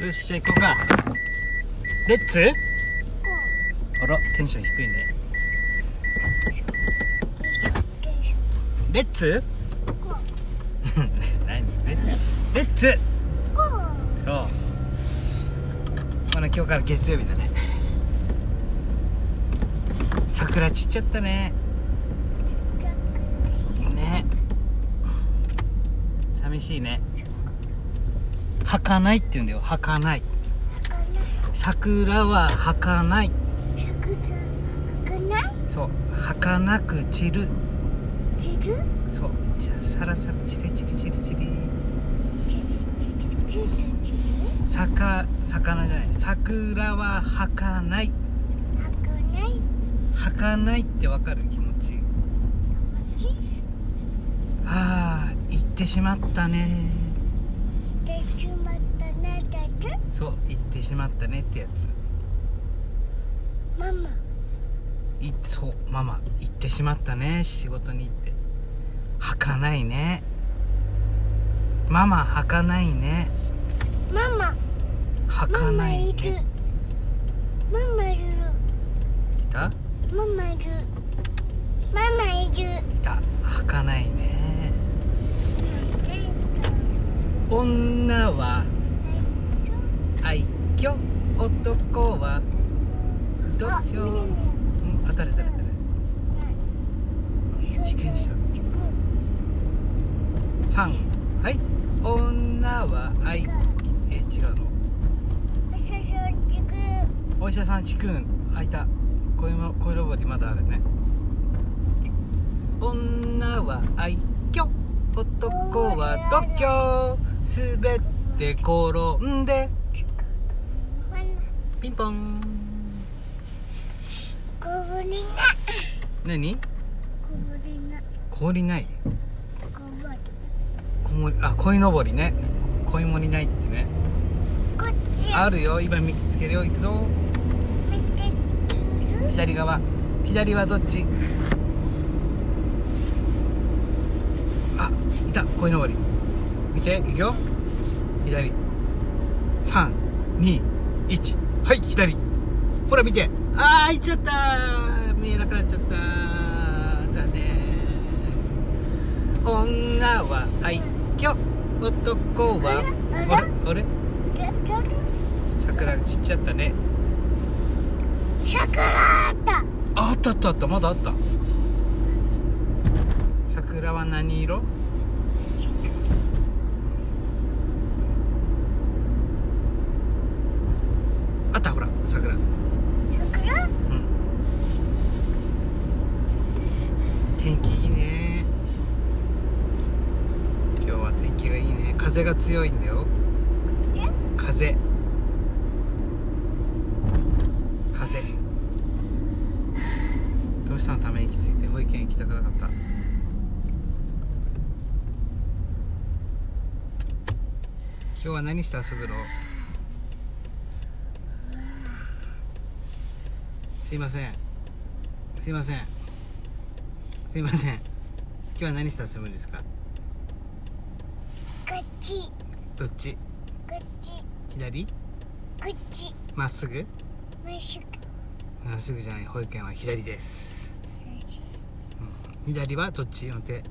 よしじゃあ行こうか。レッツ？あらテンション低いね。レッツ？何？レレッツ？そう。ほら今日から月曜日だね。桜散っちゃったね。ね。寂しいね儚かないって言うんだよ。儚かない。桜は儚かない。そう。儚く散る。そう。じゃサラサラチリチリチリチリさ魚じゃない。桜は儚かない。儚かない？ってわかる気持ち？ああ行ってしまったねそう行ってしまったねってやつ。ママ。いそうママ。行ってしまったね仕事に行って。はかないね。ママはかないね。ママ。はかママないね。ママいる。いた？ママいる。ママいる。いた。はかないね。女は愛嬌男は度あ、胸ね。うん当たれ当たれ当たれ自転車三。はい。女は愛。え違うの？お医者さんちくん。あいた。こいもこいろぼりまだあるね。女は愛。嬌男は度胸すべて転んでピンポン。こぼれな。何？こぼれな。氷ない。こもり。あ鯉のぼりね。鯉もりないってね。こっち。あるよ。今見つけるよ。行くぞ。左側。左はどっち？あいた。鯉のぼり。見て。行くよ。左。321はい左。ほら見て。あー行っちゃった見えなくなっちゃった残念。女は愛嬌男はあれ？桜散っちゃったね。桜あった。ああったあったあった。まだあった。桜は何色あったほら桜うん桜天気いいね今日は天気がいいね風が強いんだよ。風？風。どうしたのため息ついて？保育園行きたくなかった？今日は何して遊ぶの？すいません。すいません。すいません。今日は何して遊ぶんですか？ちどっち？こっち左？こっちまっすぐ？まっすぐ。まっすぐじゃない。保育園は左です、うん、左はどっち？の手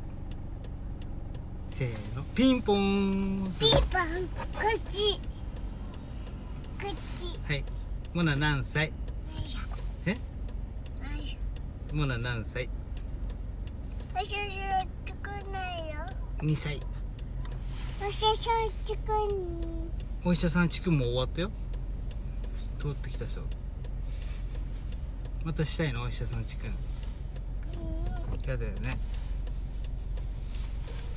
せーの。ピンポーン。ピーポン。こっちこっちはい。モナ何歳？え？モナ何歳？ょおしゃしゃ作んないよ。2歳おしゃしゃ作んお医者さん地区も終わったよ。通ってきた人。またしたいの？お医者さん地区やだよね。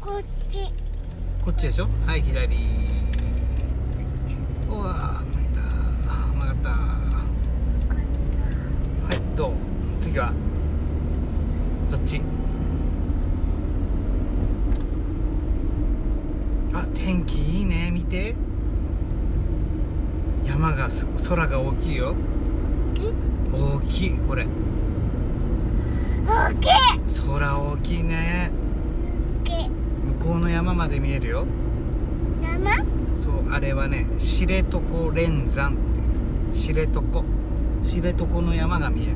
こっち。こっちでしょ？はい左。うわー曲げた。曲がった。はいどう？次は？どっち？あ天気いいね。見て。山がそ空が大きいよ。大きい。これ。大きい。空大きいね。向こうの山まで見えるよ。生そうあれはね知床連山って知床。知床の山が見える。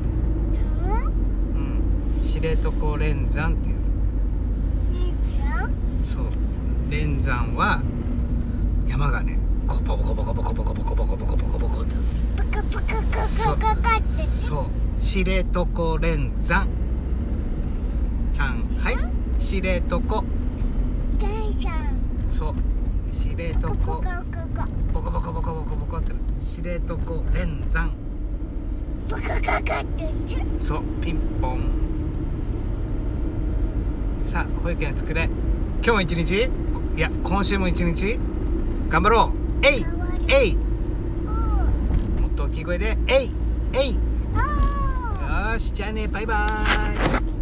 うん。知床連山っていう姉ちゃんそう連山は山がねコポコポコポコポコポコポコポコポコポコって。パカパカカそうカカカって。ねそう。知床連山。さんはい知床。姉ちゃんそう。知床。コボコボコボコボコって。知床連山。パカカカってそう。ピンポン。さあ保育園作れ。今日も一日いや今週も一日頑張ろう。えいえいおもっと大きい声でえいえいおよしじゃあねバイバーイ